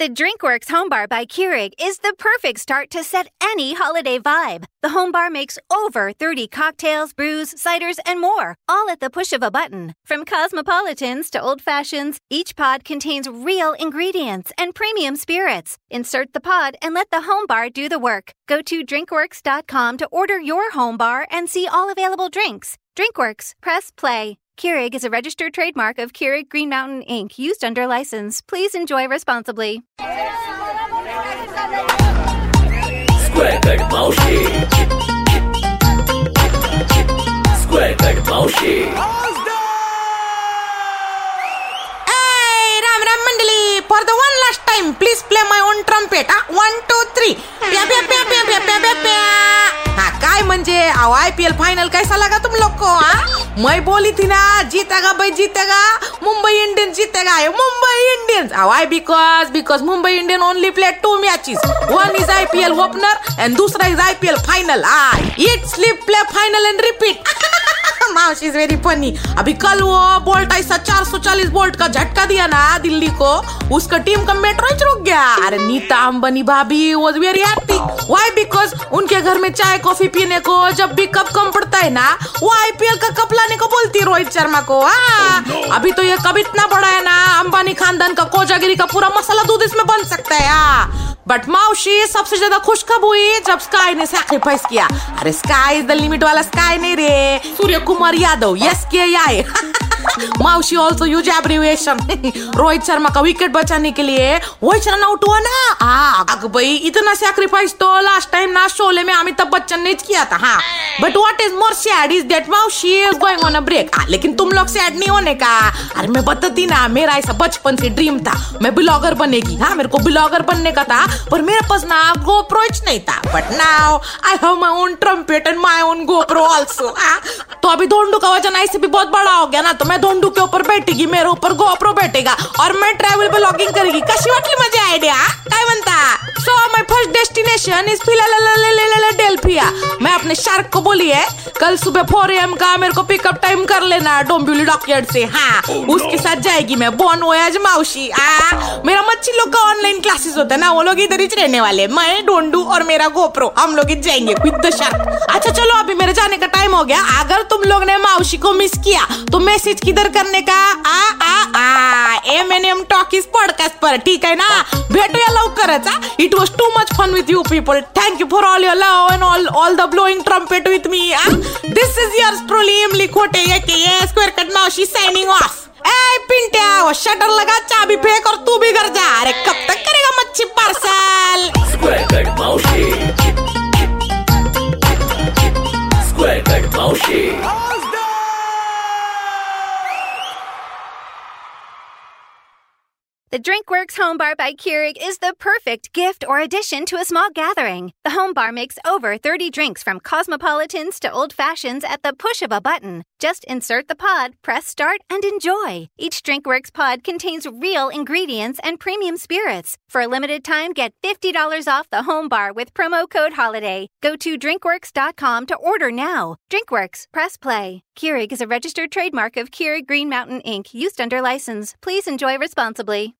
The DrinkWorks Home Bar by Keurig is the perfect start to set any holiday vibe. The home bar makes over 30 cocktails, brews, ciders, and more, all at the push of a button. From cosmopolitans to old fashions, each pod contains real ingredients and premium spirits. Insert the pod and let the home bar do the work. Go to drinkworks.com to order your home bar and see all available drinks. DrinkWorks, press play. Keurig is a registered trademark of Keurig Green Mountain Inc., used under license. Please enjoy responsibly. Square 猫系，Square For the one last time, please play my own trumpet. Huh? One, two, three. Pia, pia, pia, pia, pia, pia, pia, pia. हा काय म्हणजे I P L final कैसा लागा तुम लोग को हा मैं बोली थी ना, जीतेगा भाई, जीतेगा। मुंबई इंडियंस जीतेगा Mumbai Indians why because because Mumbai Indian only play two matches one is IPL opener and दूसरा is I P L final I it slip play final and repeat माउशी is very funny अभी कल वो bolt ऐसा 440 bolt का झटका दिया ना दिल्ली को उसका टीम का मेट्रो रुक गया। अरे नीता अंबानी भाभी was very happy why because उनके घर में चाय कॉफ़ी पीने को जब भी कप कम पड़ता है ना वो आईपीएल का कप लाने को बोलती है रोहित शर्मा को। हाँ। अभी तो ये कब इतना बड़ा है ना अंबानी खानदान का कोजागिरी का पूरा मसाला दूध इसमें बन सकता है। हाँ। बट माउशी सबसे ज़्यादा खुश कब हुई जब स्काई ने सैक्रिफाइस किया। अरे स्काई इज़ द लिमिट वाला स्काई नहीं रे। Surya Kumar Yadav S K Y माउशी also use abbreviation Rohit Sharma का विकेट बचाने के लिए. रोहित रन आउट हुआ ना? अग भाई इतना सैक्रिफाइस तो लास्ट टाइम ना शोले में अमिताभ बच्चन ने किया था हाँ. But what is more sad is that माउशी is going on a break लेकिन तुम लोग सैड नहीं होने का. अरे मैं बताती ना, मेरा ऐसा बचपन से ड्रीम था. मैं ब्लॉगर बनेगी. हाँ मेरे को ब्लॉगर बनने का था, पर मेरे पास ना गोप्रो नहीं था. But now I have my own trumpet and my own GoPro also तो अभी धोंडू का वज़न ऐसे भी बहुत बड़ा हो गया ना तो मैं धोंडू के ऊपर बैठेगी मेरे ऊपर गोप्रो बैठेगा और मैं ट्रैवल ब्लॉगिंग करेगी। कशी वाटली माझी आयडिया काय म्हणता? So my first destination is Philadelphia मैं अपने शार्क को बोली है कल सुबह फोर एम का मेरे को पिकअप टाइम कर लेना डोंबिवली डॉकयार्ड से हाँ? उसके साथ जाएगी मैं बोन वोयाज माउशी आ मेरा मच्छी लोग का ऑनलाइन क्लासेस होता है ना वो लोग इधर ही रहने वाले मैं डोंडू और मेरा गोप्रो हम लोग ही जाएँगे विद द शार्क अच्छा चलो अभी मेरे जाने का टाइम हो गया। अगर तुम लोग ने माउशी को मिस किया तो मैसेज किधर करने का? आ आ आ M N M talk podcast पर, ठीक है ना? भेटूया लवकरच it was too much fun with you people thank you for all your love and all all the blowing trumpet with me this is your truly Emily Khote square cut माउशी signing off ए Pintya shutter लगा, चाबी फेंक और तू भी घर जा। अरे कब तक करेगा मच्छी parcel? The DrinkWorks Home Bar by Keurig is the perfect gift or addition to a small gathering. The home bar makes over 30 drinks from cosmopolitans to old fashions at the push of a button. Just insert the pod, press start, and enjoy. Each DrinkWorks pod contains real ingredients and premium spirits. For a limited time, get $50 off the home bar with promo code HOLIDAY. Go to drinkworks.com to order now. DrinkWorks, press play. Keurig is a registered trademark of Keurig Green Mountain Inc., used under license. Please enjoy responsibly.